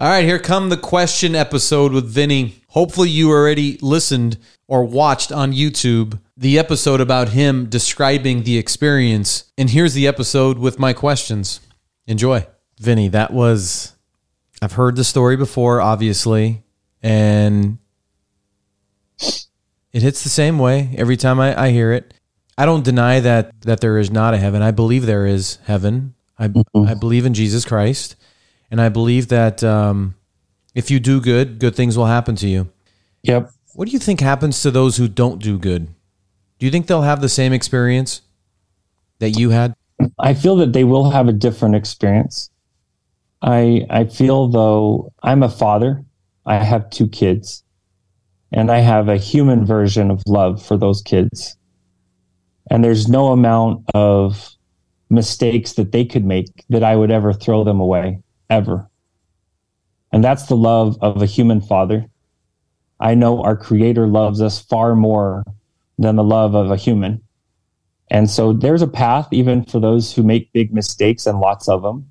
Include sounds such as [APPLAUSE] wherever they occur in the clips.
All right, here come the question episode with Vinney. Hopefully, you already listened or watched on YouTube the episode about him describing the experience. And here's the episode with my questions. Enjoy. Vinney, that was, I've heard the story before, obviously, and it hits the same way every time I, I hear it. I don't deny that that there is not a heaven. I believe there is heaven. I Mm-hmm. I believe in Jesus Christ, and I believe that um, if you do good, good things will happen to you. Yep. What do you think happens to those who don't do good? Do you think they'll have the same experience that you had? I feel that they will have a different experience. I I feel though I'm a father. I have two kids. And I have a human version of love for those kids. And there's no amount of mistakes that they could make that I would ever throw them away, ever. And that's the love of a human father. I know our creator loves us far more than the love of a human. And so there's a path even for those who make big mistakes and lots of them.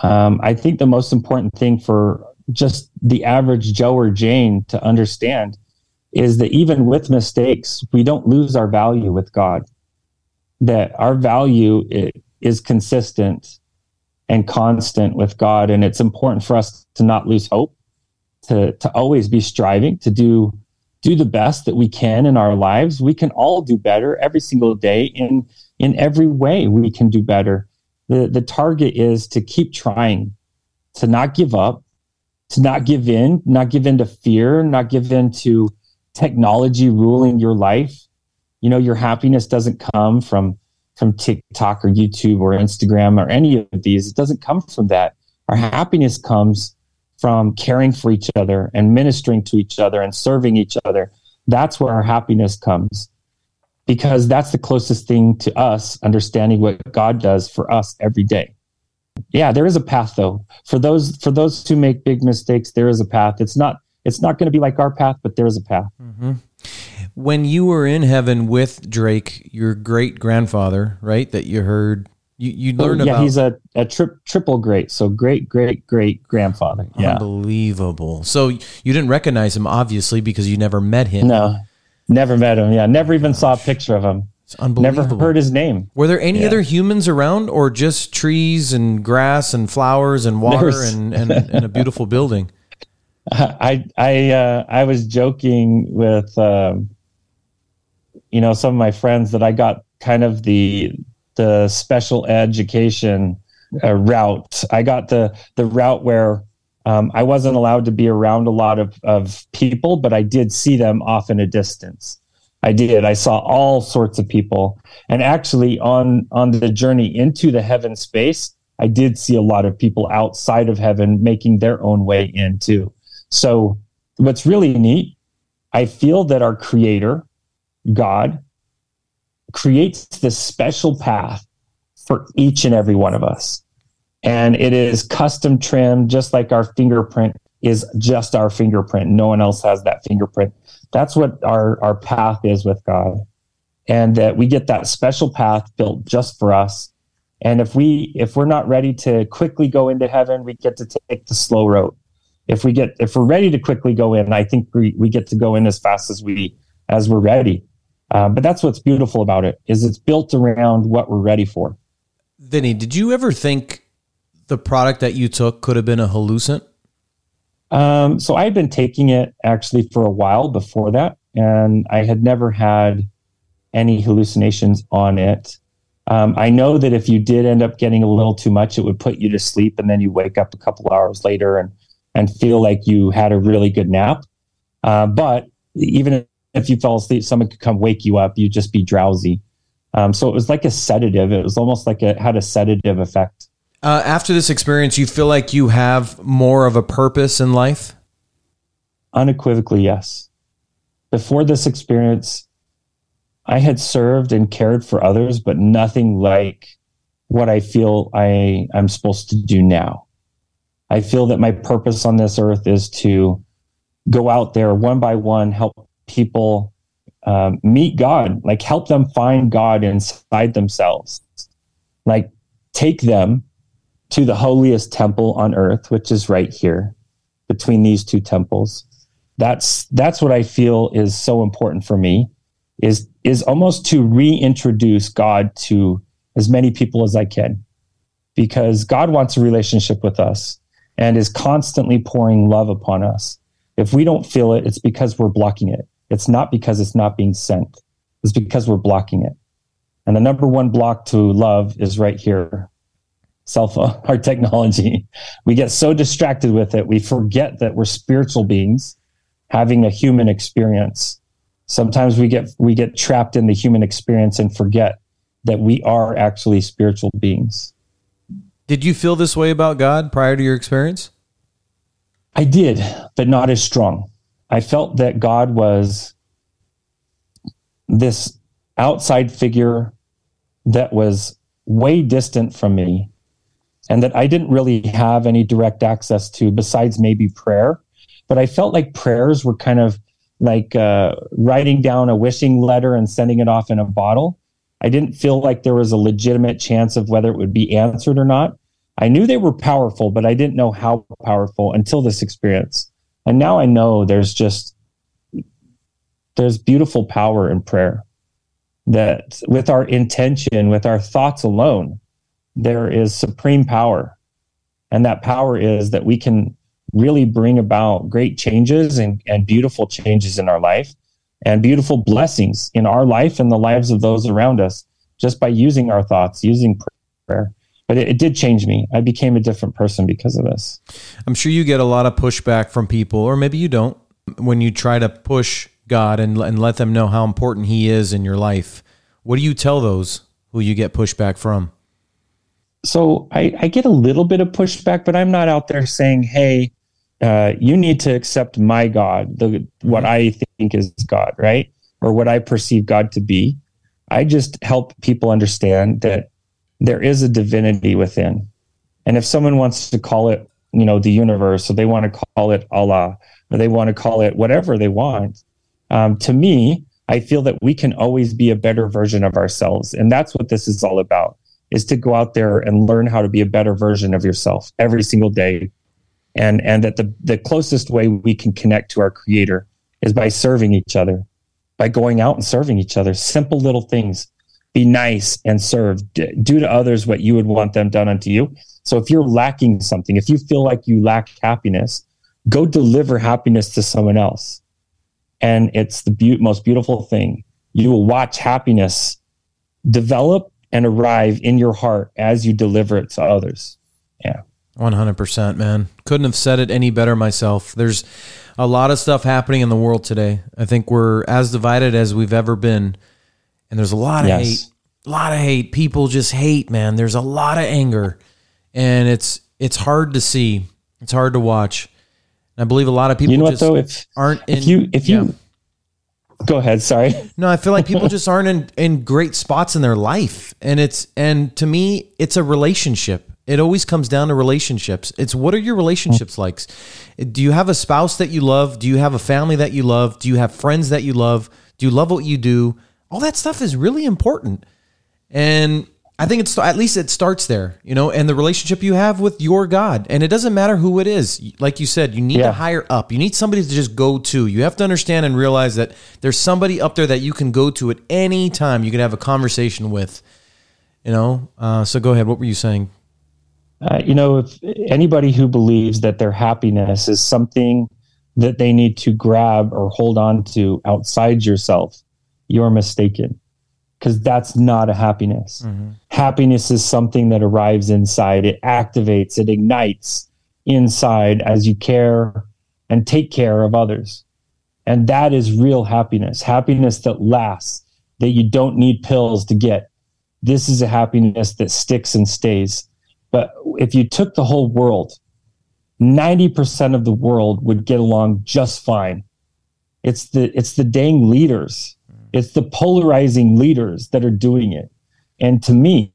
Um, I think the most important thing for just the average Joe or Jane to understand is that even with mistakes, we don't lose our value with God. That our value is consistent and constant with God. And it's important for us to not lose hope, to, to always be striving to do do the best that we can in our lives. We can all do better every single day in in every way we can do better. The the target is to keep trying, to not give up, to not give in, not give in to fear, not give in to technology ruling your life. You know, your happiness doesn't come from from TikTok or YouTube or Instagram or any of these. It doesn't come from that. Our happiness comes from caring for each other and ministering to each other and serving each other. That's where our happiness comes because that's the closest thing to us understanding what God does for us every day. Yeah, there is a path though. For those for those who make big mistakes, there is a path. It's not it's not going to be like our path, but there is a path. Mm-hmm. When you were in heaven with Drake, your great grandfather, right? That you heard, you, you learned Oh, yeah, about. he's a, a tri- triple great. So great, great, great grandfather. Yeah. Unbelievable. So you didn't recognize him, obviously, because you never met him. No, never met him. Yeah, never even saw a picture of him. It's unbelievable. Never heard his name. Were there any Yeah. other humans around, or just trees and grass and flowers and water and, and, and a beautiful [LAUGHS] building? I I uh, I was joking with um, you know some of my friends that I got kind of the the special education uh, route. I got the the route where um, I wasn't allowed to be around a lot of of people, but I did see them off in a distance. I did. I saw all sorts of people, and actually on on the journey into the heaven space, I did see a lot of people outside of heaven making their own way in too. So, what's really neat, I feel that our creator, God, creates this special path for each and every one of us. And it is custom trimmed, just like our fingerprint is just our fingerprint. No one else has that fingerprint. That's what our, our path is with God. And that we get that special path built just for us. And if we if we're not ready to quickly go into heaven, we get to take the slow road if we get if we're ready to quickly go in i think we, we get to go in as fast as we as we're ready uh, but that's what's beautiful about it is it's built around what we're ready for. Vinney, did you ever think the product that you took could have been a hallucinant? um, so i had been taking it actually for a while before that and i had never had any hallucinations on it. Um, i know that if you did end up getting a little too much it would put you to sleep and then you wake up a couple hours later and and feel like you had a really good nap. Uh, but even if you fell asleep, someone could come wake you up. You'd just be drowsy. Um, so it was like a sedative. It was almost like it had a sedative effect. Uh, after this experience, you feel like you have more of a purpose in life? Unequivocally, yes. Before this experience, I had served and cared for others, but nothing like what I feel I, I'm supposed to do now. I feel that my purpose on this earth is to go out there one by one, help people um, meet God, like help them find God inside themselves, like take them to the holiest temple on earth, which is right here between these two temples. That's that's what I feel is so important for me is is almost to reintroduce God to as many people as I can because God wants a relationship with us and is constantly pouring love upon us. If we don't feel it, it's because we're blocking it. It's not because it's not being sent. It's because we're blocking it. And the number one block to love is right here. Cell phone, [LAUGHS] our technology. We get so distracted with it, we forget that we're spiritual beings having a human experience. Sometimes we get we get trapped in the human experience and forget that we are actually spiritual beings. Did you feel this way about God prior to your experience? I did, but not as strong. I felt that God was this outside figure that was way distant from me and that I didn't really have any direct access to besides maybe prayer. But I felt like prayers were kind of like uh, writing down a wishing letter and sending it off in a bottle. I didn't feel like there was a legitimate chance of whether it would be answered or not. I knew they were powerful, but I didn't know how powerful until this experience. And now I know there's just there's beautiful power in prayer. That with our intention, with our thoughts alone, there is supreme power. And that power is that we can really bring about great changes and, and beautiful changes in our life and beautiful blessings in our life and the lives of those around us just by using our thoughts, using prayer. But it, it, did change me. I became a different person because of this. I'm sure you get a lot of pushback from people, or maybe you don't, when you try to push God and, and let them know how important He is in your life. What do you tell those who you get pushback from? So I, I get a little bit of pushback, but I'm not out there saying, hey, uh, you need to accept my God, the what mm-hmm. I think is God, right? Or what I perceive God to be. I just help people understand that there is a divinity within. And if someone wants to call it, you know, the universe, or they want to call it Allah, or they want to call it whatever they want, um, to me, I feel that we can always be a better version of ourselves. And that's what this is all about is to go out there and learn how to be a better version of yourself every single day and and that the the closest way we can connect to our creator is by serving each other by going out and serving each other simple little things be nice and serve do to others what you would want them done unto you so if you're lacking something if you feel like you lack happiness go deliver happiness to someone else and it's the be- most beautiful thing you will watch happiness develop and arrive in your heart as you deliver it to others yeah 100%, man. Couldn't have said it any better myself. There's a lot of stuff happening in the world today. I think we're as divided as we've ever been. And there's a lot of yes. hate. A lot of hate. People just hate, man. There's a lot of anger. And it's it's hard to see. It's hard to watch. And I believe a lot of people you know what, though? If, aren't in, if you if you go ahead, sorry. No, I feel like people [LAUGHS] just aren't in, in great spots in their life. And it's and to me, it's a relationship it always comes down to relationships. It's what are your relationships like? Do you have a spouse that you love? Do you have a family that you love? Do you have friends that you love? Do you love what you do? All that stuff is really important. And I think it's at least it starts there, you know, and the relationship you have with your God. And it doesn't matter who it is. Like you said, you need yeah. to hire up. You need somebody to just go to. You have to understand and realize that there's somebody up there that you can go to at any time. You can have a conversation with, you know. Uh, so go ahead. What were you saying? Uh, you know, if anybody who believes that their happiness is something that they need to grab or hold on to outside yourself, you're mistaken because that's not a happiness. Mm-hmm. Happiness is something that arrives inside, it activates, it ignites inside as you care and take care of others. And that is real happiness, happiness that lasts, that you don't need pills to get. This is a happiness that sticks and stays. But if you took the whole world, 90% of the world would get along just fine. It's the it's the dang leaders. It's the polarizing leaders that are doing it. And to me,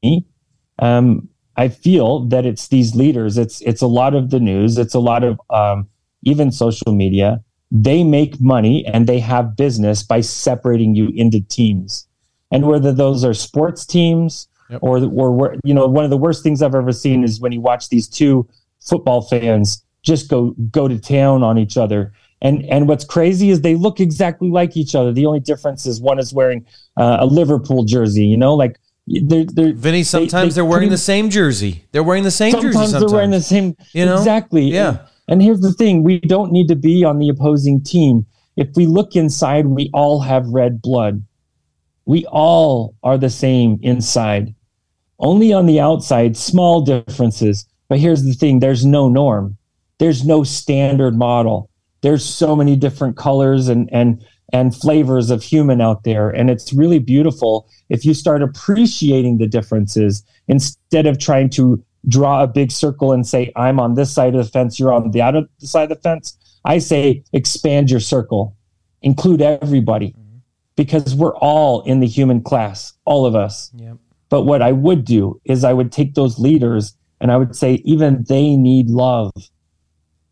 um, I feel that it's these leaders. It's it's a lot of the news. It's a lot of um, even social media. They make money and they have business by separating you into teams. And whether those are sports teams Yep. Or, or, you know, one of the worst things I've ever seen is when you watch these two football fans just go go to town on each other. And and what's crazy is they look exactly like each other. The only difference is one is wearing uh, a Liverpool jersey. You know, like they're, they're Vinney. Sometimes they, are wearing the same jersey. They're wearing the same sometimes jersey. Sometimes they're wearing the same. You know exactly. Yeah. And, and here's the thing: we don't need to be on the opposing team. If we look inside, we all have red blood. We all are the same inside. Only on the outside, small differences. But here's the thing: there's no norm there's no standard model. There's so many different colors and and and flavors of human out there and it's really beautiful if you start appreciating the differences instead of trying to draw a big circle and say i'm on this side of the fence you're on the other side of the fence. I say expand your circle. Include everybody. Mm-hmm. because we're all in the human class all of us. Yep. but what i would do is i would take those leaders and i would say even they need love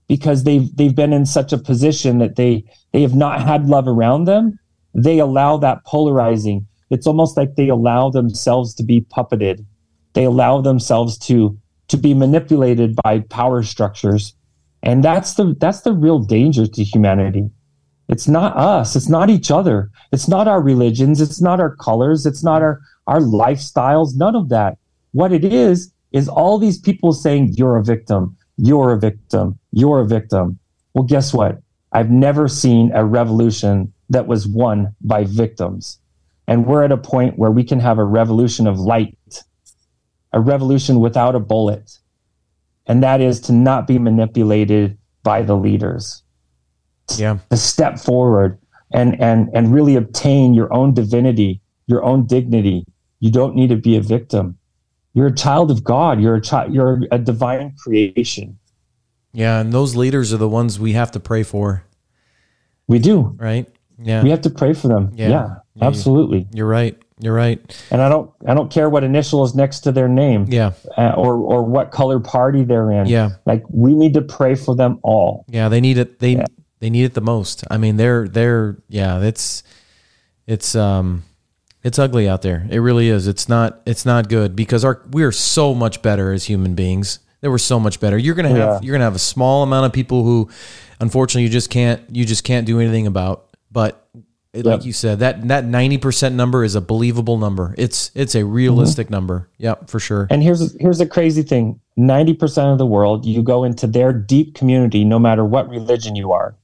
because they've they've been in such a position that they they have not had love around them they allow that polarizing. It's almost like they allow themselves to be puppeted. They allow themselves to to be manipulated by power structures. And that's the that's the real danger to humanity. It's not us. It's not each other. It's not our religions. It's not our colors. It's not our our lifestyles. None of that. What it is is all these people saying you're a victim you're a victim. You're a victim. Well, guess what? I've never seen a revolution that was won by victims. And we're at a point where we can have a revolution of light, a revolution without a bullet. And that is to not be manipulated by the leaders. Yeah. To step forward and, and, and really obtain your own divinity, your own dignity. You don't need to be a victim. You're a child of God. You're a child. You're a divine creation. Yeah, and those leaders are the ones we have to pray for. We do, right? Yeah, we have to pray for them. Yeah, yeah, yeah absolutely. You're right. You're right. And I don't. I don't care what initial is next to their name. Yeah. Uh, or or what color party they're in. Yeah. Like we need to pray for them all. Yeah, they need it. They yeah. they need it the most. I mean, they're they're yeah. It's it's um it's ugly out there. It really is. It's not. It's not good because our we are so much better as human beings. They were so much better. You're gonna have yeah. you're gonna have a small amount of people who, unfortunately, you just can't you just can't do anything about. But it, yep. like you said, that that ninety percent number is a believable number. It's it's a realistic mm-hmm. number. Yep, for sure. And here's here's a crazy thing: ninety percent of the world, you go into their deep community, no matter what religion you are,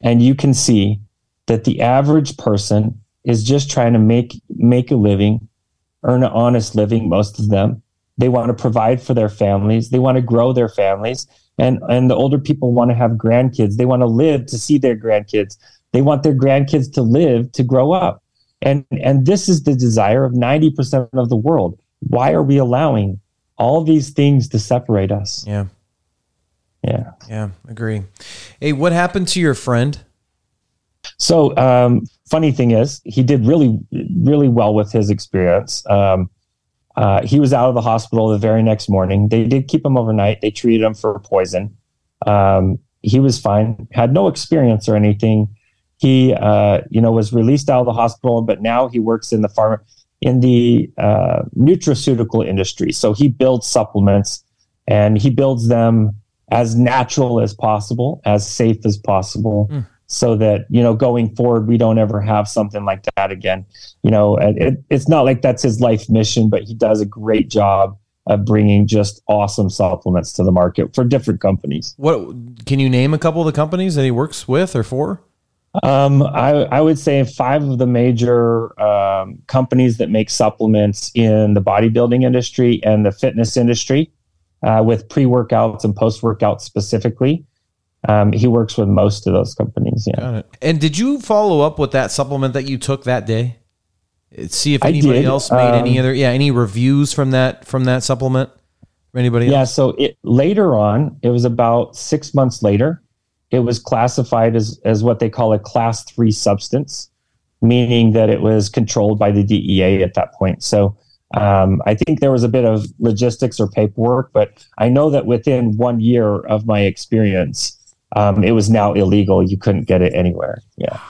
and you can see that the average person is just trying to make make a living, earn an honest living. Most of them, they want to provide for their families. They want to grow their families, and and the older people want to have grandkids. They want to live to see their grandkids. They want their grandkids to live to grow up, and and this is the desire of ninety percent of the world. Why are we allowing all these things to separate us? Yeah. Yeah. Yeah, agree. Hey, what happened to your friend? So, um, funny thing is, he did really, really well with his experience. Um, uh, he was out of the hospital the very next morning. They did keep him overnight. They treated him for poison. Um, he was fine, had no experience or anything. He, uh, you know, was released out of the hospital, but now he works in the farm in the uh, nutraceutical industry. So he builds supplements and he builds them as natural as possible, as safe as possible. Mm so that you know going forward we don't ever have something like that again. You know it, it's not like that's his life mission but he does a great job of bringing just awesome supplements to the market for different companies. What can you name a couple of the companies that he works with or for? Um, I, I would say five of the major um, companies that make supplements in the bodybuilding industry and the fitness industry uh, with pre-workouts and post-workouts specifically um, he works with most of those companies. Yeah. And did you follow up with that supplement that you took that day? See if anybody else made um, any other yeah any reviews from that from that supplement. Anybody? Yeah. Else? So it later on, it was about six months later. It was classified as as what they call a class three substance, meaning that it was controlled by the DEA at that point. So um, I think there was a bit of logistics or paperwork, but I know that within one year of my experience, um, it was now illegal. You couldn't get it anywhere. Yeah.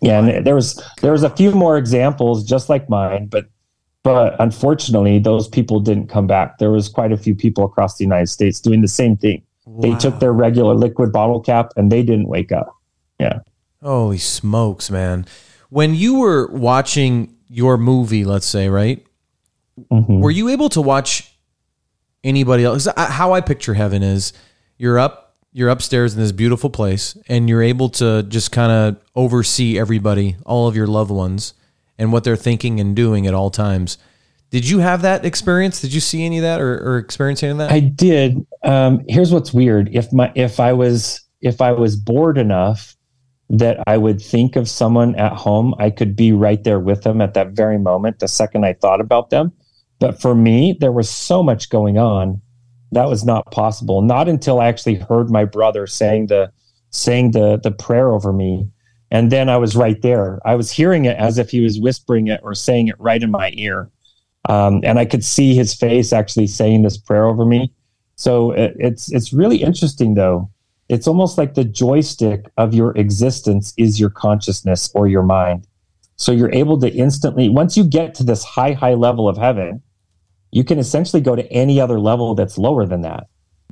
yeah, and there was there was a few more examples just like mine, but But unfortunately, those people didn't come back. There was quite a few people across the United States doing the same thing. Wow. They took their regular liquid bottle cap and they didn't wake up. Yeah. Holy smokes, man. When you were watching your movie, let's say, right? Mm-hmm. Were you able to watch anybody else? How I picture heaven is you're up, you're upstairs in this beautiful place, and you're able to just kind of oversee everybody, all of your loved ones and what they're thinking and doing at all times. Did you have that experience? Did you see any of that or, or experience any of that? I did. Um, here's what's weird. If my if I was if I was bored enough that I would think of someone at home, I could be right there with them at that very moment, the second I thought about them. But for me, there was so much going on that was not possible. Not until I actually heard my brother saying the saying the the prayer over me and then I was right there. I was hearing it as if he was whispering it or saying it right in my ear. Um, and I could see his face actually saying this prayer over me. So it, it's it's really interesting though. It's almost like the joystick of your existence is your consciousness or your mind. So you're able to instantly once you get to this high high level of heaven, you can essentially go to any other level that's lower than that.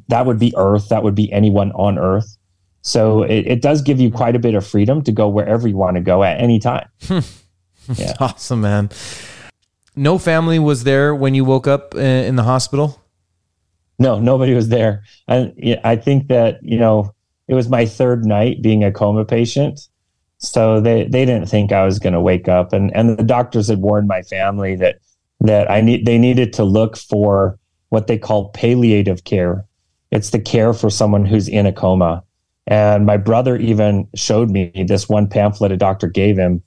That would be earth, that would be anyone on earth. So it, it does give you quite a bit of freedom to go wherever you want to go at any time. [LAUGHS] yeah. Awesome, man. No family was there when you woke up uh, in the hospital? No, nobody was there. And I think that, you know, it was my third night being a coma patient. So they, they didn't think I was going to wake up. And, and the doctors had warned my family that, that I need, they needed to look for what they call palliative care. It's the care for someone who's in a coma. And my brother even showed me this one pamphlet a doctor gave him.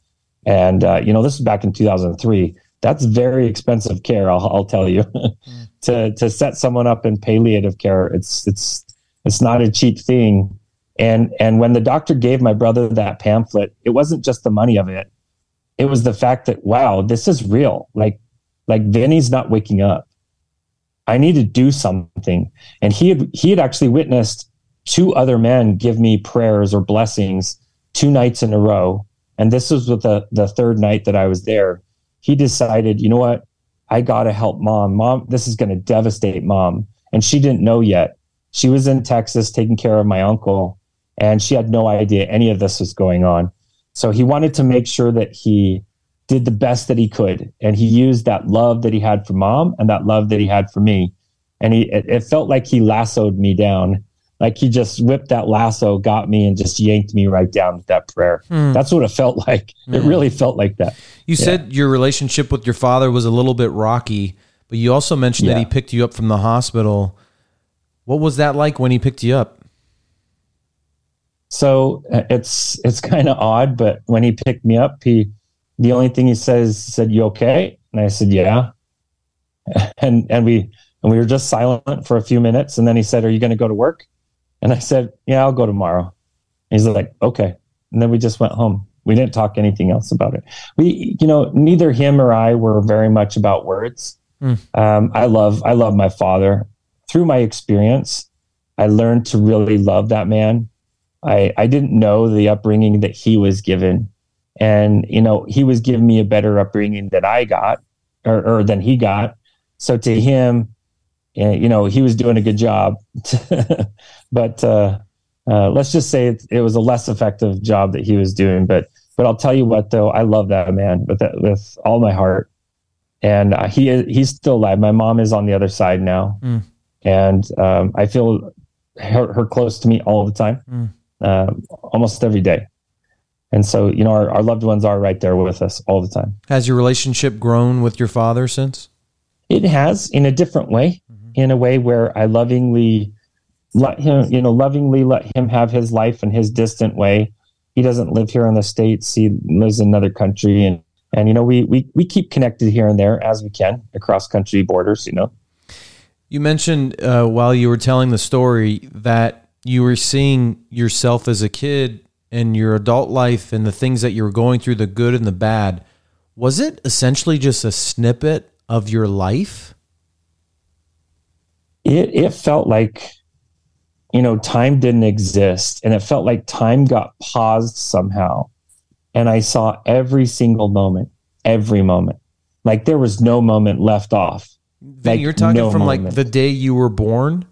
And, uh, you know, this was back in 2003. That's very expensive care, I'll, I'll tell you. [LAUGHS] mm. to, to set someone up in palliative care, it's, it's, it's not a cheap thing. And, and when the doctor gave my brother that pamphlet, it wasn't just the money of it. It was the fact that, wow, this is real. Like, like Vinney's not waking up. I need to do something. And he had, he had actually witnessed two other men give me prayers or blessings two nights in a row. And this was with the, the third night that I was there. He decided, you know what? I got to help mom. Mom, this is to devastate mom. And she didn't know yet. She was in Texas taking care of my uncle, and she had no idea any of this was going on. So he wanted to make sure that he did the best that he could. And he used that love that he had for mom and that love that he had for me. And he, it, it felt like he lassoed me down like he just whipped that lasso, got me, and just yanked me right down with that prayer. Mm. That's what it felt like. Mm. It hmm. really felt like that. You yeah. said your relationship with your father was a little bit rocky, but you also mentioned yeah. that he picked you up from the hospital. What was that like when he picked you up? So uh, it's it's [LAUGHS] kind of odd, but when he picked me up, he the only thing he says he said, "You okay?" And I said, "Yeah." [LAUGHS] And and we and we were just silent for a few minutes, and then he said, "Are you going to go to work?" And I said, Yeah, I'll go tomorrow. And he's like, Okay. And then we just went home. We didn't talk anything else about it. We, you know, neither him or I were very much about words. Mm. Um, I love, I love my father. Through my experience, I learned to really love that man. I, I didn't know the upbringing that he was given. And, you know, he was giving me a better upbringing that I got or, or than he got. So to him, eh, you know, he was doing a good job. [LAUGHS] but uh, uh, let's just say it, it, was a less effective job that he was doing. But but I'll tell you what, though, I love that man with that, with all my heart, and uh, he is, he's still alive. My mom is on the other side now, mm. and um, I feel her, her, close to me all the time, mm. almost every day. And so, you know, our, our loved ones are right there with us all the time. Has your relationship grown with your father since? It has in a different way, mm-hmm. in a way where I lovingly let him, you know, lovingly let him have his life in his distant way. He doesn't live here in the states. He lives in another country, and and you know, we we we keep connected here and there as we can across country borders. You know. You mentioned uh, while you were telling the story that you were seeing yourself as a kid and your adult life and the things that you were going through, the good and the bad. Was it essentially just a snippet of your life? It it felt like you know, time didn't exist and it felt like time got paused somehow. And I saw every single moment, every moment. Like there was no moment left off. Like, you're talking no from moment. like the day you were born?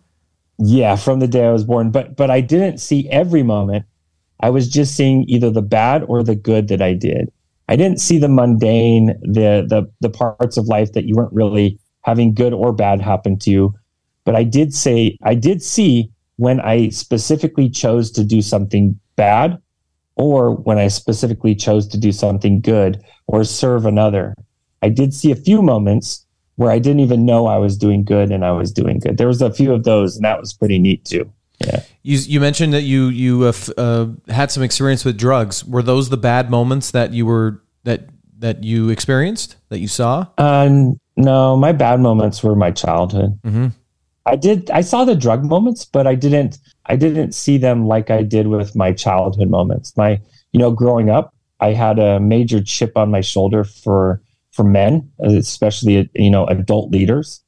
Yeah, from the day I was born. But but I didn't see every moment. I was just seeing either the bad or the good that I did. I didn't see the mundane, the the the parts of life that you weren't really having good or bad happen to you. But I did say I did see when I specifically chose to do something bad or when I specifically chose to do something good or serve another. I did see a few moments where I didn't even know I was doing good and I was doing good. There was a few of those, and that was pretty neat too. Yeah. You you mentioned that you you uh, uh, had some experience with drugs. Were those the bad moments that you were that that you experienced that you saw? Uh, no, my bad moments were my childhood. Mm-hmm. I did I saw the drug moments, but I didn't I didn't see them like I did with my childhood moments. My you know growing up, I had a major chip on my shoulder for for men, especially you know adult leaders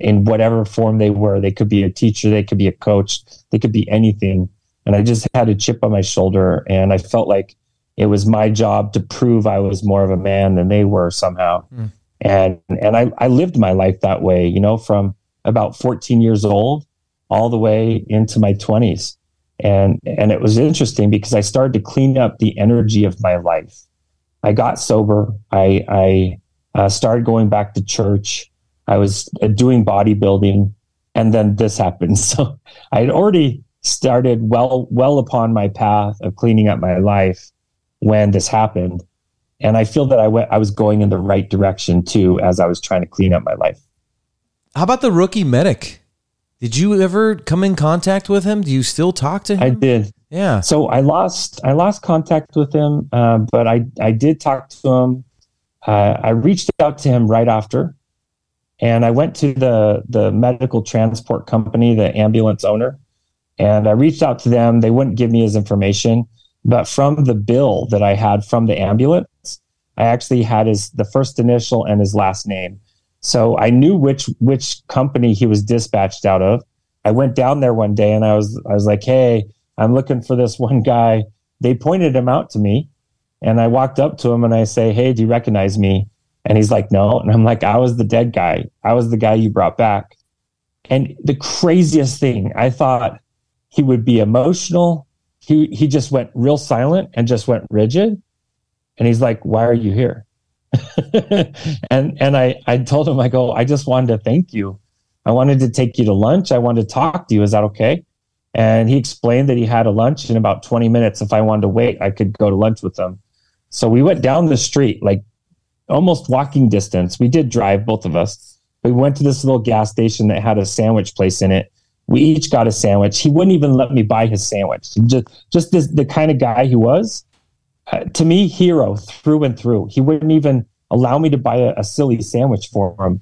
in whatever form they were. They could be a teacher, they could be a coach, they could be anything. And I just had a chip on my shoulder, and I felt like it was my job to prove I was more of a man than they were somehow. Mm. And and I, I lived my life that way, you know, from about 14 years old all the way into my 20s. And and it was interesting because I started to clean up the energy of my life. I got sober. I I uh, started going back to church. I was uh, doing bodybuilding, and then this happened. [LAUGHS] So I had already started well well upon my path of cleaning up my life when this happened, and I feel that I went I was going in the right direction too as I was trying to clean up my life. How about the rookie medic? Did you ever come in contact with him? Do you still talk to him? I did. Yeah. So I lost I lost contact with him, uh, but I I did talk to him uh, I reached out to him right after, and I went to the the medical transport company, the ambulance owner, and I reached out to them. They wouldn't give me his information, but from the bill that I had from the ambulance, I actually had his the first initial and his last name. So I knew which which company he was dispatched out of. I went down there one day and I was I was like, "Hey, I'm looking for this [LAUGHS] one guy." They pointed him out to me and I walked up to him and I say, Hey, do you recognize me? And he's like, No. And I'm like, I was the dead guy. I was the guy you brought back. And the craziest thing, I thought he would be emotional. He he just went real silent and just went rigid. And he's like, Why are you here? [LAUGHS] and and I, I told him, I go, I just wanted to thank you. I wanted to take you to lunch. I wanted to talk to you. Is that okay? And he explained that he had a lunch in about 20 minutes. If I wanted to wait, I could go to lunch with him. So we went down the street, like almost walking distance. We did drive, both of us. We went to this little gas station that had a sandwich place in it. We each got a sandwich. He wouldn't even let me buy his sandwich. Just, just this, the kind of guy he was. Uh, to me, hero through and through. He wouldn't even allow me to buy a, a silly sandwich for him.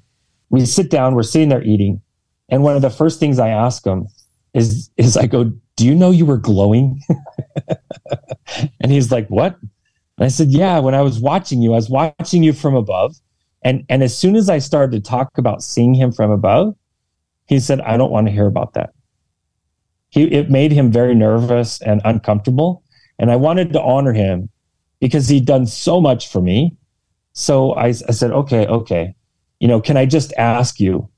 We sit down. We're sitting there eating, and one of the first things I ask him is, is I go, "Do you know you were glowing?" [LAUGHS] and he's like, "What?" And I said, Yeah, when I was watching you, I was watching you from above. And, and as soon as I started to talk about seeing him from above, he said, I don't want to hear about that. He, it made him very nervous and uncomfortable. And I wanted to honor him because he'd done so much for me. So I, I said, okay, okay. You know, can I just ask you,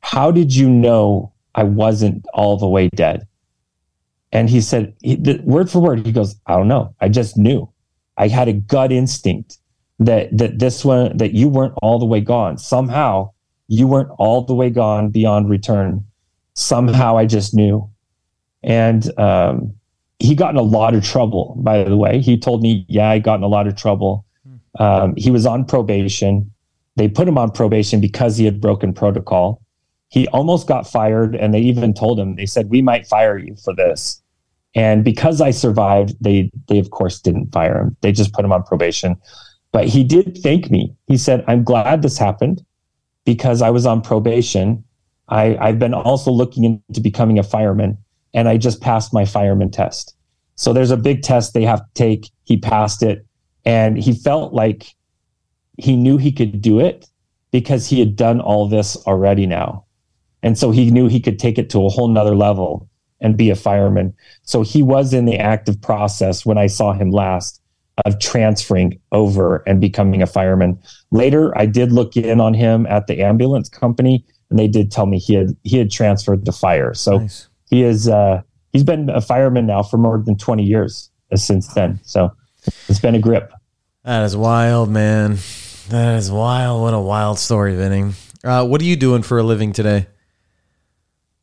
how did you know I wasn't all the way dead? And he said, he, word for word, he goes, I don't know. I just knew. I had a gut instinct that that this one that you weren't all the way gone. Somehow you weren't all the way gone beyond return. Somehow I just knew. And um, he got in a lot of trouble, by the way. He told me, yeah, I got in a lot of trouble. Um, he was on probation. They put him on probation because he had broken protocol. He almost got fired, and they even told him, they said, we might fire you for this. And because I survived, they they of course didn't fire him. They just put him on probation. But he did thank me. He said, "I'm glad this happened because I was on probation. I, I've been also looking into becoming a fireman, and I just passed my fireman test. So there's a big test they have to take. He passed it, and he felt like he knew he could do it because he had done all this already now. And so he knew he could take it to a whole nother level and be a fireman. So he was in the active process when I saw him last of transferring over and becoming a fireman. Later, I did look in on him at the ambulance company, and they did tell me he had he had transferred to fire. So nice. he is uh, he's been a fireman now for more than twenty years since then. So it's been a grip. That is wild, man. That is wild. What a wild story, Vinney. Uh, what are you doing for a living today?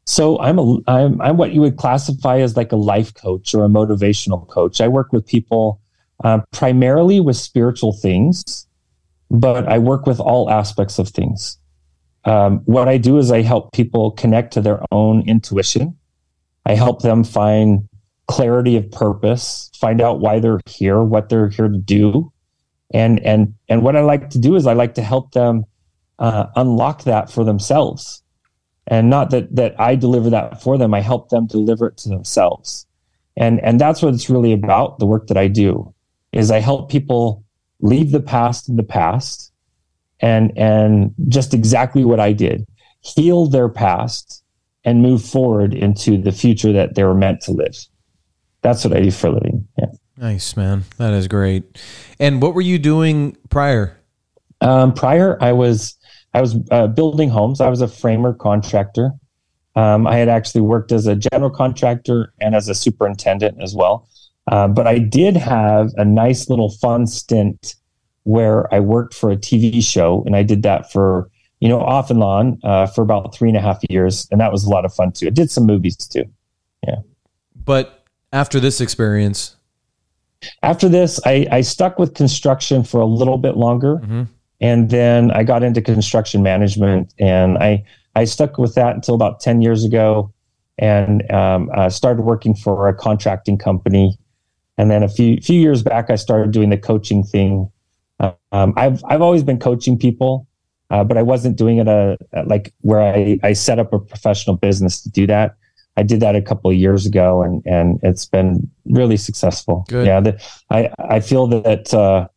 So I'm a I'm I'm what you would classify as like a life coach or a motivational coach. I work with people uh, primarily with spiritual things, but I work with all aspects of things. Um, what I do is I help people connect to their own intuition. I help them find clarity of purpose, find out why they're here, what they're here to do, and and and what I like to do is I like to help them uh, unlock that for themselves and not that that I deliver that for them. I help them deliver it to themselves, and and that's what it's really about. The work that I do is I help people leave the past in the past, and and just exactly what I did, heal their past and move forward into the future that they were meant to live. That's what I do for a living. Yeah. Nice, man. That is great. And what were you doing prior? Um, prior, I was I was uh, building homes. I was a framer contractor. Um, I had actually worked as a general contractor and as a superintendent as well. Uh, but I did have a nice little fun stint where I worked for a TV show, and I did that for you know off and on uh, for about three and a half years, and that was a lot of fun too. I did some movies too. Yeah. But after this experience, after this, I, I stuck with construction for a little bit longer. Mm-hmm. And then I got into construction management and I, I stuck with that until about 10 years ago and um, uh, started working for a contracting company. And then a few few years back, I started doing the coaching thing. Um, I've I've always been coaching people, uh, but I wasn't doing it a, a, like where I, I set up a professional business to do that. I did that a couple of years ago, and and it's been really successful. Good. Yeah, the, I I feel that uh,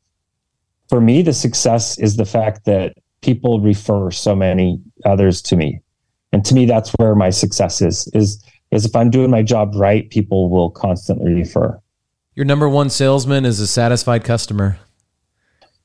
for me, the success is the fact that people refer so many others to me. And to me, that's where my success is, is, is if I'm doing my job right, people will constantly refer. Your number one salesman is a satisfied customer.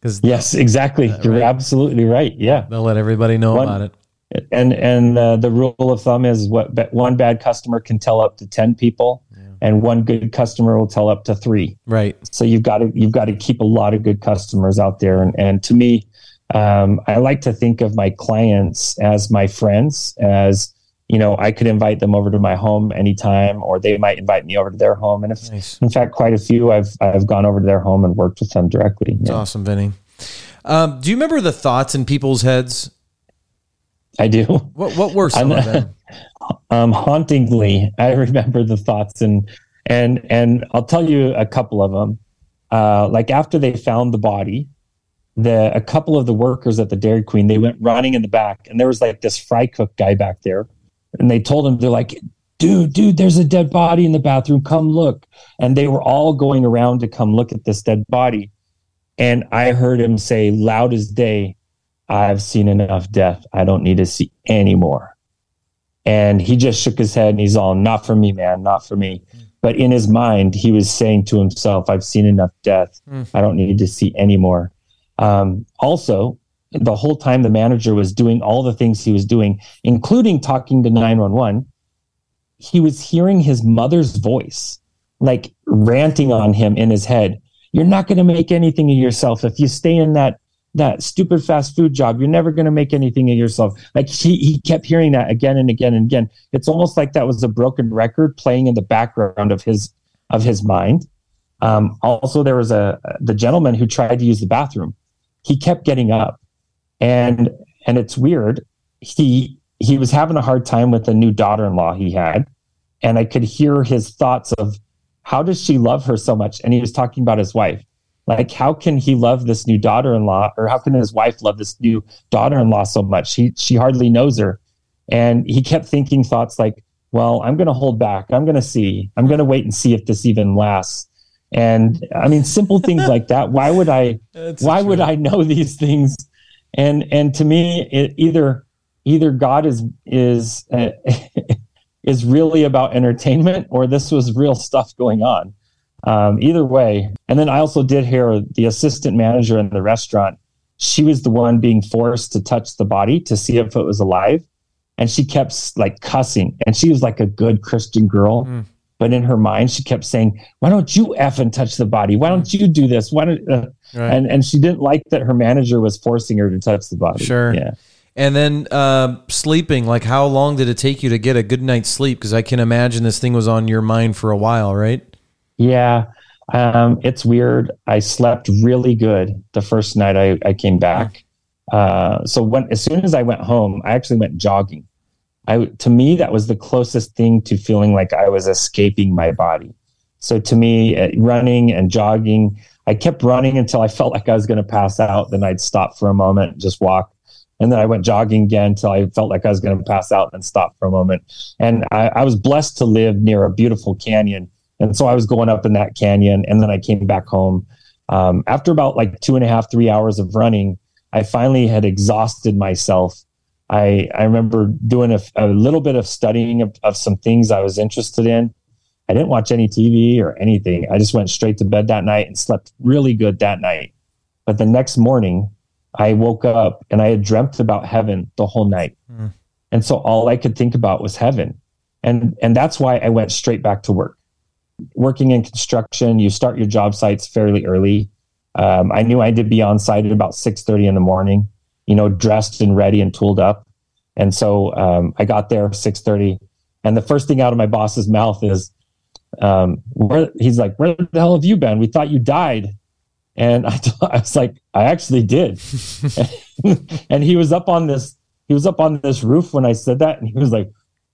Cause Yes, exactly. Uh, You're absolutely right. Yeah. They'll let everybody know one, about it. And, and uh, the rule of thumb is what one bad customer can tell up to 10 people and one good customer will tell up to three. Right. So you've got to you've got to keep a lot of good customers out there, and and to me, um, I like to think of my clients as my friends, as you know, I could invite them over to my home anytime, or they might invite me over to their home. And if, nice. in fact, quite a few, I've I've gone over to their home and worked with them directly. That's yeah. awesome, Vinney. Um, do you remember the thoughts in people's heads? I do. What what were some of them? [LAUGHS] um, hauntingly, I remember the thoughts and and and I'll tell you a couple of them. Uh, like after they found the body, the a couple of the workers at the Dairy Queen they went running in the back, and there was like this fry cook guy back there, and they told him they're like, "Dude, dude, there's a dead body in the bathroom. Come look!" And they were all going around to come look at this dead body, and I heard him say loud as day, "I've seen enough death. I don't need to see any more." And he just shook his head and he's all, not for me, man, not for me. But in his mind, he was saying to himself, I've seen enough death. Mm. I don't need to see any more. Um, also, the whole time the manager was doing all the things he was doing, including talking to 911, he was hearing his mother's voice, like ranting on him in his head. You're not going to make anything of yourself if you stay in that that stupid fast food job. You're never going to make anything of yourself. Like he, he kept hearing that again and again and again. It's almost like that was a broken record playing in the background of his of his mind. Um, also, there was a the gentleman who tried to use the bathroom. He kept getting up, and and it's weird. He he was having a hard time with the new daughter-in-law he had, and I could hear his thoughts of how does she love her so much. And he was talking about his wife like, how can he love this new daughter-in-law, or how can his wife love this new daughter-in-law so much? He she hardly knows her, and he kept thinking thoughts like, "Well, I'm going to hold back. I'm going to see. I'm going to wait and see if this even lasts." And I mean, simple things like that. Why would I? [LAUGHS] why would I know these things? And and to me, it, either either God is is uh, [LAUGHS] is really about entertainment, or this was real stuff going on Um, either way. And then I also did hear the assistant manager in the restaurant. She was the one being forced to touch the body to see if it was alive. And she kept like cussing. And she was like a good Christian girl. Mm. But in her mind, she kept saying, Why don't you effing touch the body? Why don't you do this? Why don't, uh, right. and, and she didn't like that her manager was forcing her to touch the body. Sure. Yeah. And then uh, sleeping, like how long did it take you to get a good night's sleep? Because I can imagine this thing was on your mind for a while, right? Yeah, um, it's weird. I slept really good the first night I, I came back. Uh, so when as soon as I went home, I actually went jogging. I to me that was the closest thing to feeling like I was escaping my body. So to me, uh, running and jogging, I kept running until I felt like I was going to pass out. Then I'd stop for a moment, and just walk, and then I went jogging again until I felt like I was going to pass out and stop for a moment. And I, I, was blessed to live near a beautiful canyon. And so I was going up in that canyon and then I came back home. Um, after about like two and a half, three hours of running, I finally had exhausted myself. I, I remember doing a, a little bit of studying of, of some things I was interested in. I didn't watch any TV or anything. I just went straight to bed that night and slept really good that night. But the next morning, I woke up and I had dreamt about heaven the whole night. Mm. And so all I could think about was heaven. And and that's why I went straight back to work. Working in construction, you start your job sites fairly early. Um, I knew I had to be on site at about 6:30 in the morning, you know, dressed and ready and tooled up. And so um, I got there 6:30, and the first thing out of my boss's mouth is, um, where, he's like, "Where the hell have you been? We thought you died." And [LAUGHS] I, I was like, I actually did. [LAUGHS] [LAUGHS] and he was up on this, he was up on this roof when I said that. And he was like,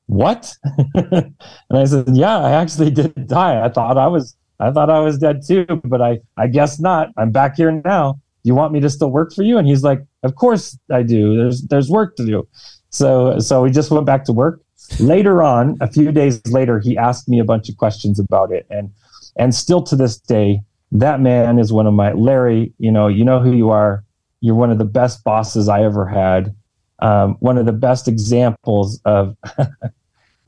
what? [LAUGHS] and I said, yeah, I actually did die. I thought I was, I thought I was dead too, but I, I guess not. I'm back here now. Do you want me to still work for you? And he's like, of course I do. There's, there's work to do. So, so we just went back to work. Later on, a few days later, he asked me a bunch of questions about it. And, and still to this day, that man is one of my Larry. You know, you know who you are. You're one of the best bosses I ever had. Um, one of the best examples of [LAUGHS]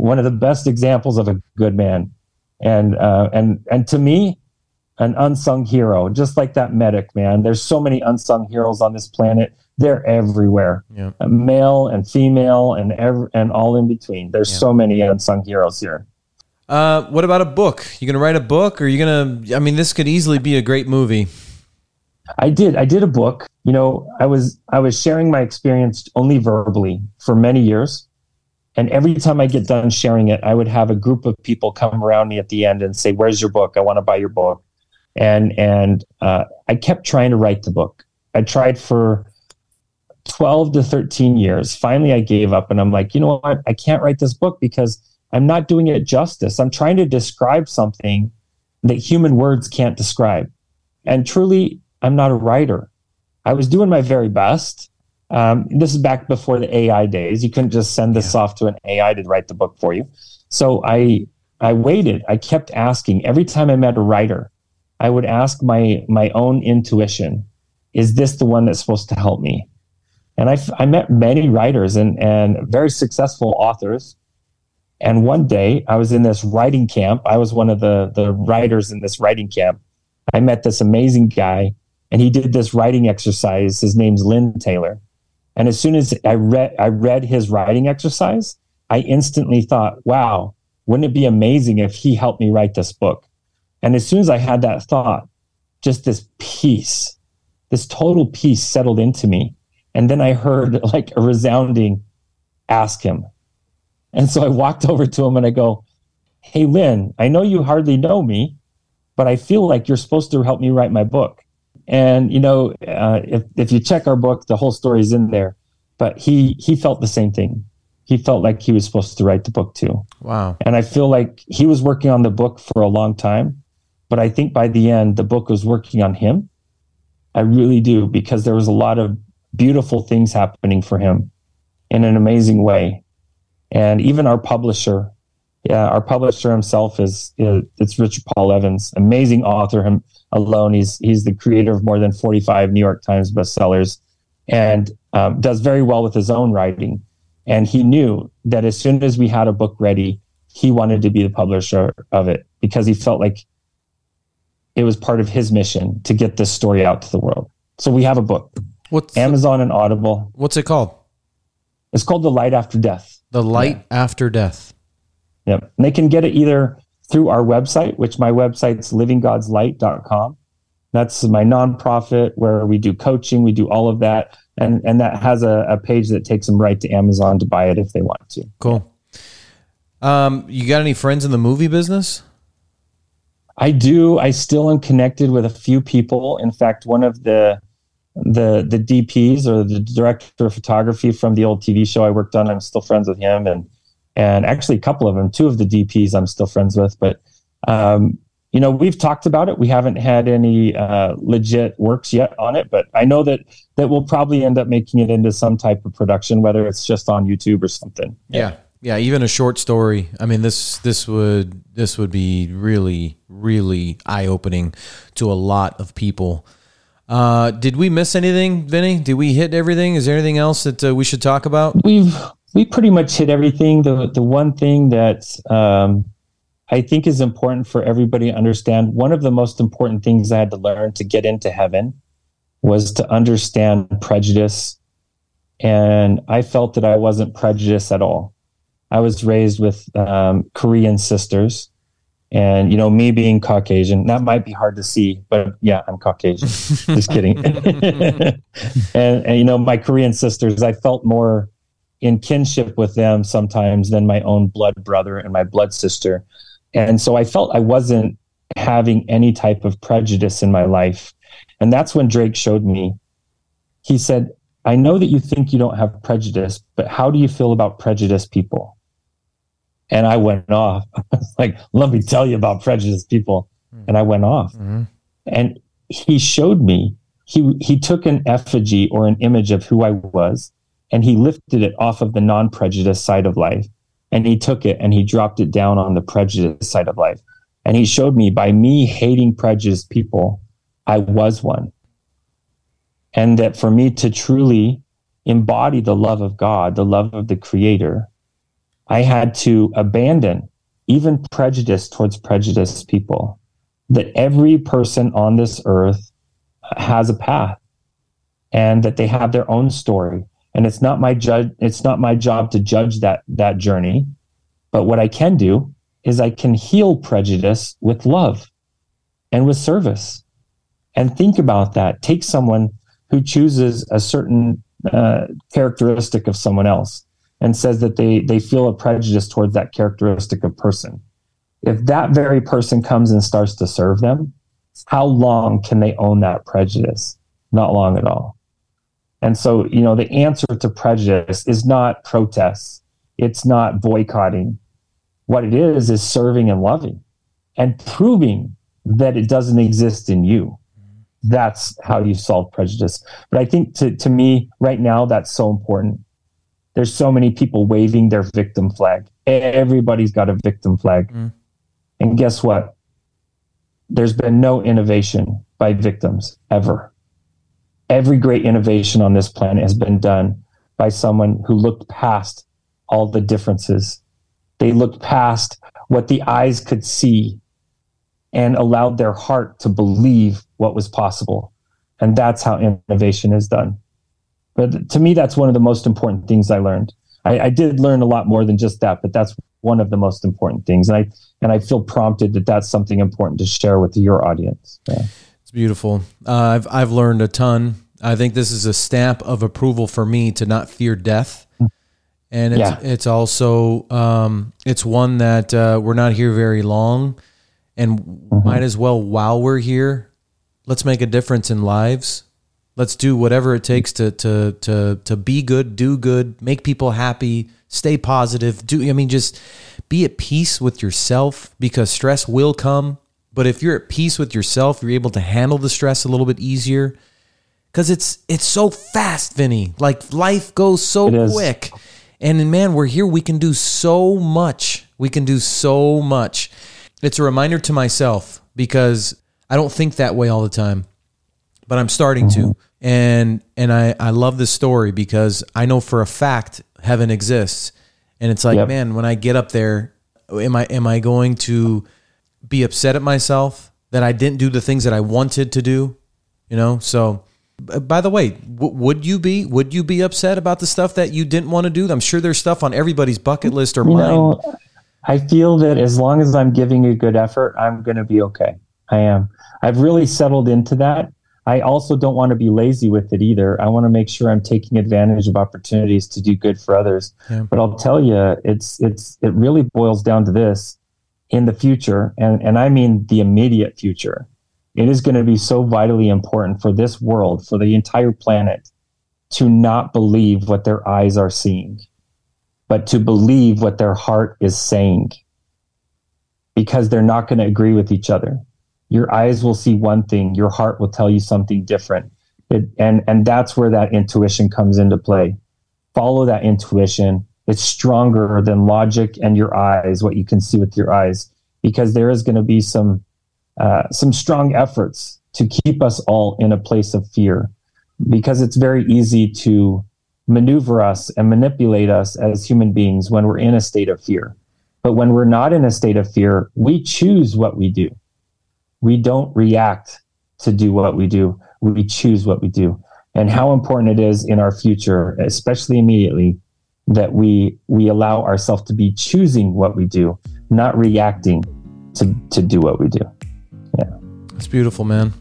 one of the best examples of a good man, and uh, and and to me, an unsung hero. Just like that medic, man. There's so many unsung heroes on this planet. They're everywhere, yeah. Uh, male and female, and ev- and all in between. There's yeah. so many unsung heroes here. Uh, what about a book? You gonna write a book, or you gonna? I mean, this could easily be a great movie. I did. I did a book. You know, I was I was sharing my experience only verbally for many years, and every time I get done sharing it, I would have a group of people come around me at the end and say, "Where's your book? I want to buy your book." And and uh, I kept trying to write the book. I tried for 12 to 13 years. Finally, I gave up, and I'm like, you know what? I can't write this book because I'm not doing it justice. I'm trying to describe something that human words can't describe. And truly, I'm not a writer. I was doing my very best. Um, this is back before the AI days. You couldn't just send this yeah. off to an AI to write the book for you. So I I waited. I kept asking every time I met a writer. I would ask my my own intuition, is this the one that's supposed to help me? And I, I met many writers and, and very successful authors and one day I was in this writing camp. I was one of the, the writers in this writing camp. I met this amazing guy and he did this writing exercise. His name's Lynn Taylor. And as soon as I read, I read his writing exercise, I instantly thought, wow, wouldn't it be amazing if he helped me write this book? And as soon as I had that thought, just this peace, this total peace settled into me. And then I heard [LAUGHS] like a resounding ask him, and so I walked over to him and I go, Hey, Lynn, I know you hardly know me, but I feel like you're supposed to help me write my book. And, you know, uh, if, if you check our book, the whole story is in there. But he, he felt the same thing. He felt like he was supposed to write the book too. Wow. And I feel like he was working on the book for a long time. But I think by the end, the book was working on him. I really do, because there was a lot of beautiful things happening for him in an amazing way and even our publisher yeah our publisher himself is, is it's richard paul evans amazing author him alone he's he's the creator of more than 45 new york times bestsellers and um, does very well with his own writing and he knew that as soon as we had a book ready he wanted to be the publisher of it because he felt like it was part of his mission to get this story out to the world. So we have a book, What's Amazon and Audible. what's it called? It's called The Light After Death. The light after death. Yep. And they can get it either through our website, which my website's livinggodslight.com. That's my nonprofit where we do coaching, we do all of that. And, and that has a, a page that takes them right to Amazon to buy it if they want to. Cool. Um, you got any friends in the movie business? I do. I still am connected with a few people. In fact, one of the the the DPs or the director of photography from the old TV show I worked on, I'm still friends with him, and and actually a couple of them, two of the DPs, I'm still friends with. But um, you know, we've talked about it. We haven't had any uh, legit works yet on it, but I know that that we'll probably end up making it into some type of production, whether it's just on YouTube or something. Yeah. Yeah, even a short story. I mean, this this would this would be really really eye opening to a lot of people. Uh, did we miss anything, Vinney? Did we hit everything? Is there anything else that uh, we should talk about? we've we pretty much hit everything. The the one thing that um, I think is important for everybody to understand. One of the most important things I had to learn to get into heaven was to understand prejudice, and I felt that I wasn't prejudiced at all. I was raised with um, Korean sisters, and you know me being Caucasian, that might be hard to see, but yeah, I'm Caucasian. [LAUGHS] Just kidding. [LAUGHS] and, and you know my Korean sisters, I felt more in kinship with them sometimes than my own blood brother and my blood sister. And so I felt I wasn't having any type of prejudice in my life. And that's when Drake showed me. He said, I know that you think you don't have prejudice, but how do you feel about prejudiced people? And I went off. [LAUGHS] I was like, let me tell you about prejudiced people. And I went off. Mhm. And he showed me, he, he took an effigy or an image of who I was and he lifted it off of the non prejudiced side of life. And he took it and he dropped it down on the prejudiced side of life. And he showed me by me hating prejudiced people, I was one. And that for me to truly embody the love of God, the love of the Creator, I had to abandon even prejudice towards prejudiced people. That every person on this earth has a path and that they have their own story and it's not my judge it's not my job to judge that that journey. But what i can do is i can heal prejudice with love and with service. And think about that. Take someone who chooses a certain uh, characteristic of someone else and says that they they feel a prejudice towards that characteristic of person. If that very person comes and starts to serve them how long can they own that prejudice? Not long at all and so, you know, the answer to prejudice is not protests. It's not boycotting. What it is, is serving and loving and proving that it doesn't exist in you. That's how you solve prejudice. But I think to, to me, right now, that's so important. There's so many people waving their victim flag. Everybody's got a victim flag. Mm. And guess what? There's been no innovation by victims ever every great innovation on this planet has been done by someone who looked past all the differences. They looked past what the eyes could see and allowed their heart to believe what was possible. And that's how innovation is done. But to me, that's one of the most important things I learned. I, I did learn a lot more than just that, but that's one of the most important things. And I and I feel prompted that that's something important to share with your audience. Yeah. It's beautiful. Uh, I've I've learned a ton. I think this is a stamp of approval for me to not fear death, and it's Yeah. it's also um, it's one that uh, we're not here very long, and might as well while we're here, let's make a difference in lives. Let's do whatever it takes to to to to be good, do good, make people happy, stay positive. Do I mean just be at peace with yourself because stress will come. But if you're at peace with yourself, you're able to handle the stress a little bit easier. Cause it's it's so fast, Vinney. Like life goes so It is. quick. And man, we're here. We can do so much. We can do so much. It's a reminder to myself because I don't think that way all the time but I'm starting to. Mm-hmm. And and I I love this story because I know for a fact heaven exists. And it's like, Yep. man, when I get up there, am I am I going to be upset at myself that I didn't do the things that I wanted to do, you know? So by the way, w- would you be would you be upset about the stuff that you didn't want to do? I'm sure there's stuff on everybody's bucket list or You mine. know, I feel that as long as I'm giving a good effort, I'm going to be okay. I am. I've really settled into that. I also don't want to be lazy with it either. I want to make sure I'm taking advantage of opportunities to do good for others. Yeah. But I'll tell you, it's it's it really boils down to this: in the future, and and I mean the immediate future, it is going to be so vitally important for this world, for the entire planet, to not believe what their eyes are seeing but to believe what their heart is saying because they're not going to agree with each other. Your eyes will see one thing, your heart will tell you something different. It, and, and that's where that intuition comes into play. Follow that intuition. It's stronger than logic and your eyes, what you can see with your eyes, because there is going to be some, uh, some strong efforts to keep us all in a place of fear because it's very easy to maneuver us and manipulate us as human beings when we're in a state of fear. But when we're not in a state of fear, we choose what we do. We don't react to do what we do. We choose what we do. And how important it is in our future, especially immediately, that we we allow ourselves to be choosing what we do, not reacting to, to do what we do. Yeah. It's beautiful, man.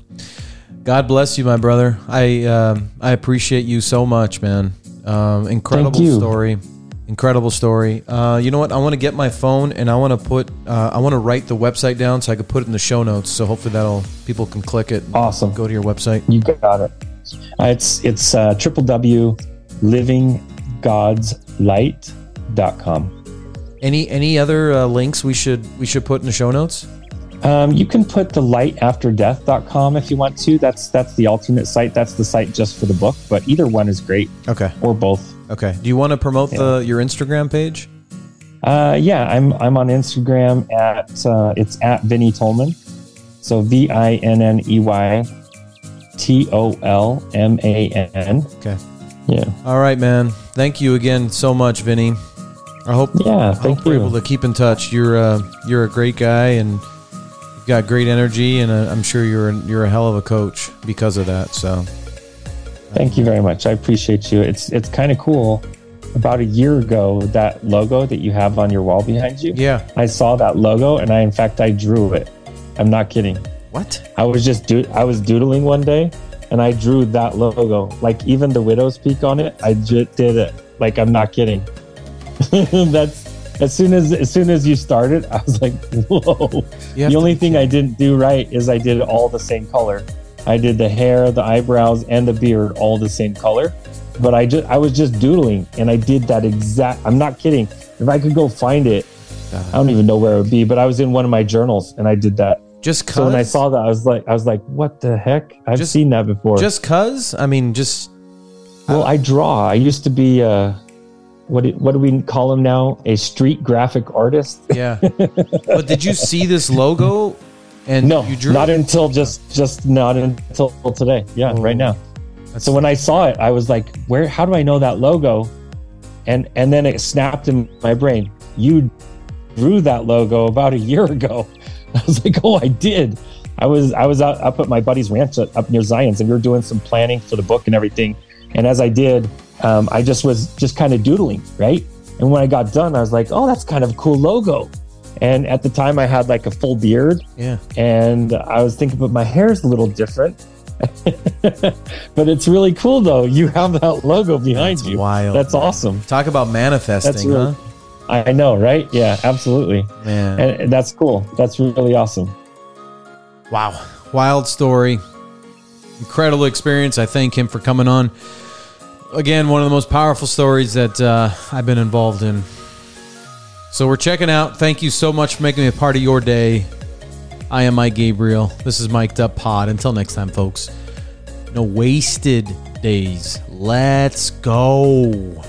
God bless you, my brother. I um I appreciate you so much, man. Um, incredible story, incredible story. Uh, you know what? I want to get my phone and I want to put uh, I want to write the website down so I could put it in the show notes. So hopefully that'll people can click it. and Awesome. Go to your website. You got it. Uh, it's it's uh, www.livinggodslight.com. Any any other uh, links we should we should put in the show notes? Um, you can put the lightafterdeath.com if you want to. That's that's the alternate site. That's the site just for the book. But either one is great, Okay. or both. Okay. Do you want to promote the your Instagram page? Uh, yeah, I'm I'm on Instagram at uh, it's at Vinney Tolman. So V I N N E Y T O L M A N. Okay. Yeah, All right, man. Thank you again so much, Vinney. I hope yeah. I Thank hope we're able to keep in touch. You're uh, you're a great guy and you've got great energy, and uh, I'm sure you're you're a hell of a coach because of that. So Thank you very much. I appreciate you. It's it's kind of cool. About a year ago, that logo that you have on your wall behind you, yeah. I saw that logo, and I in fact I drew it. I'm not kidding. What? I was just do I was doodling one day, and I drew that logo. Like even the widow's peak on it, I just did it. Like I'm not kidding. [LAUGHS] That's as soon as as soon as you started, I was like, [LAUGHS] whoa. The only thing I didn't do right is I did it all the same color. I did the hair, the eyebrows, and the beard all the same color. But I just I was just doodling and I did that exact I'm not kidding. If I could go find it, I don't even know where it would be, but I was in one of my journals and I did that. Just cause. So when I saw that, I was like I was like, what the heck? I've Just- seen that before. just cause. I mean, just well, I draw. I used to be uh what do, what do we call him now? A street graphic artist? [LAUGHS] yeah. but did you see this logo? And No, you drew not it? until just just not until today. Yeah, Oh. right now. So when I saw it, I was like, "Where? How do I know that logo?" And and then it snapped in my brain. You drew that logo about a year ago. [LAUGHS] [LAUGHS] I was like, "Oh, I did." I was I was out, up at my buddy's ranch up near Zion's, and we were doing some planning for the book and everything. And as I did, um, I just was just kind of doodling, right? And when I got done, I was like, "Oh, that's kind of a cool logo." And at the time, I had like a full beard, yeah. and I was thinking, but my hair is a little different. [LAUGHS] but it's really cool though. You have that logo behind That's you. wild. That's awesome. Talk about manifesting, really- huh? I know, right? Yeah, absolutely. Man. And that's cool. That's really awesome. Wow. Wild story. Incredible experience. I thank him for coming on. Again, one of the most powerful stories that uh, I've been involved in. So we're checking out. Thank you so much for making me a part of your day. I am Mike Gabriel. This is Mic'd Up Pod. Until next time, folks. No wasted days. Let's go.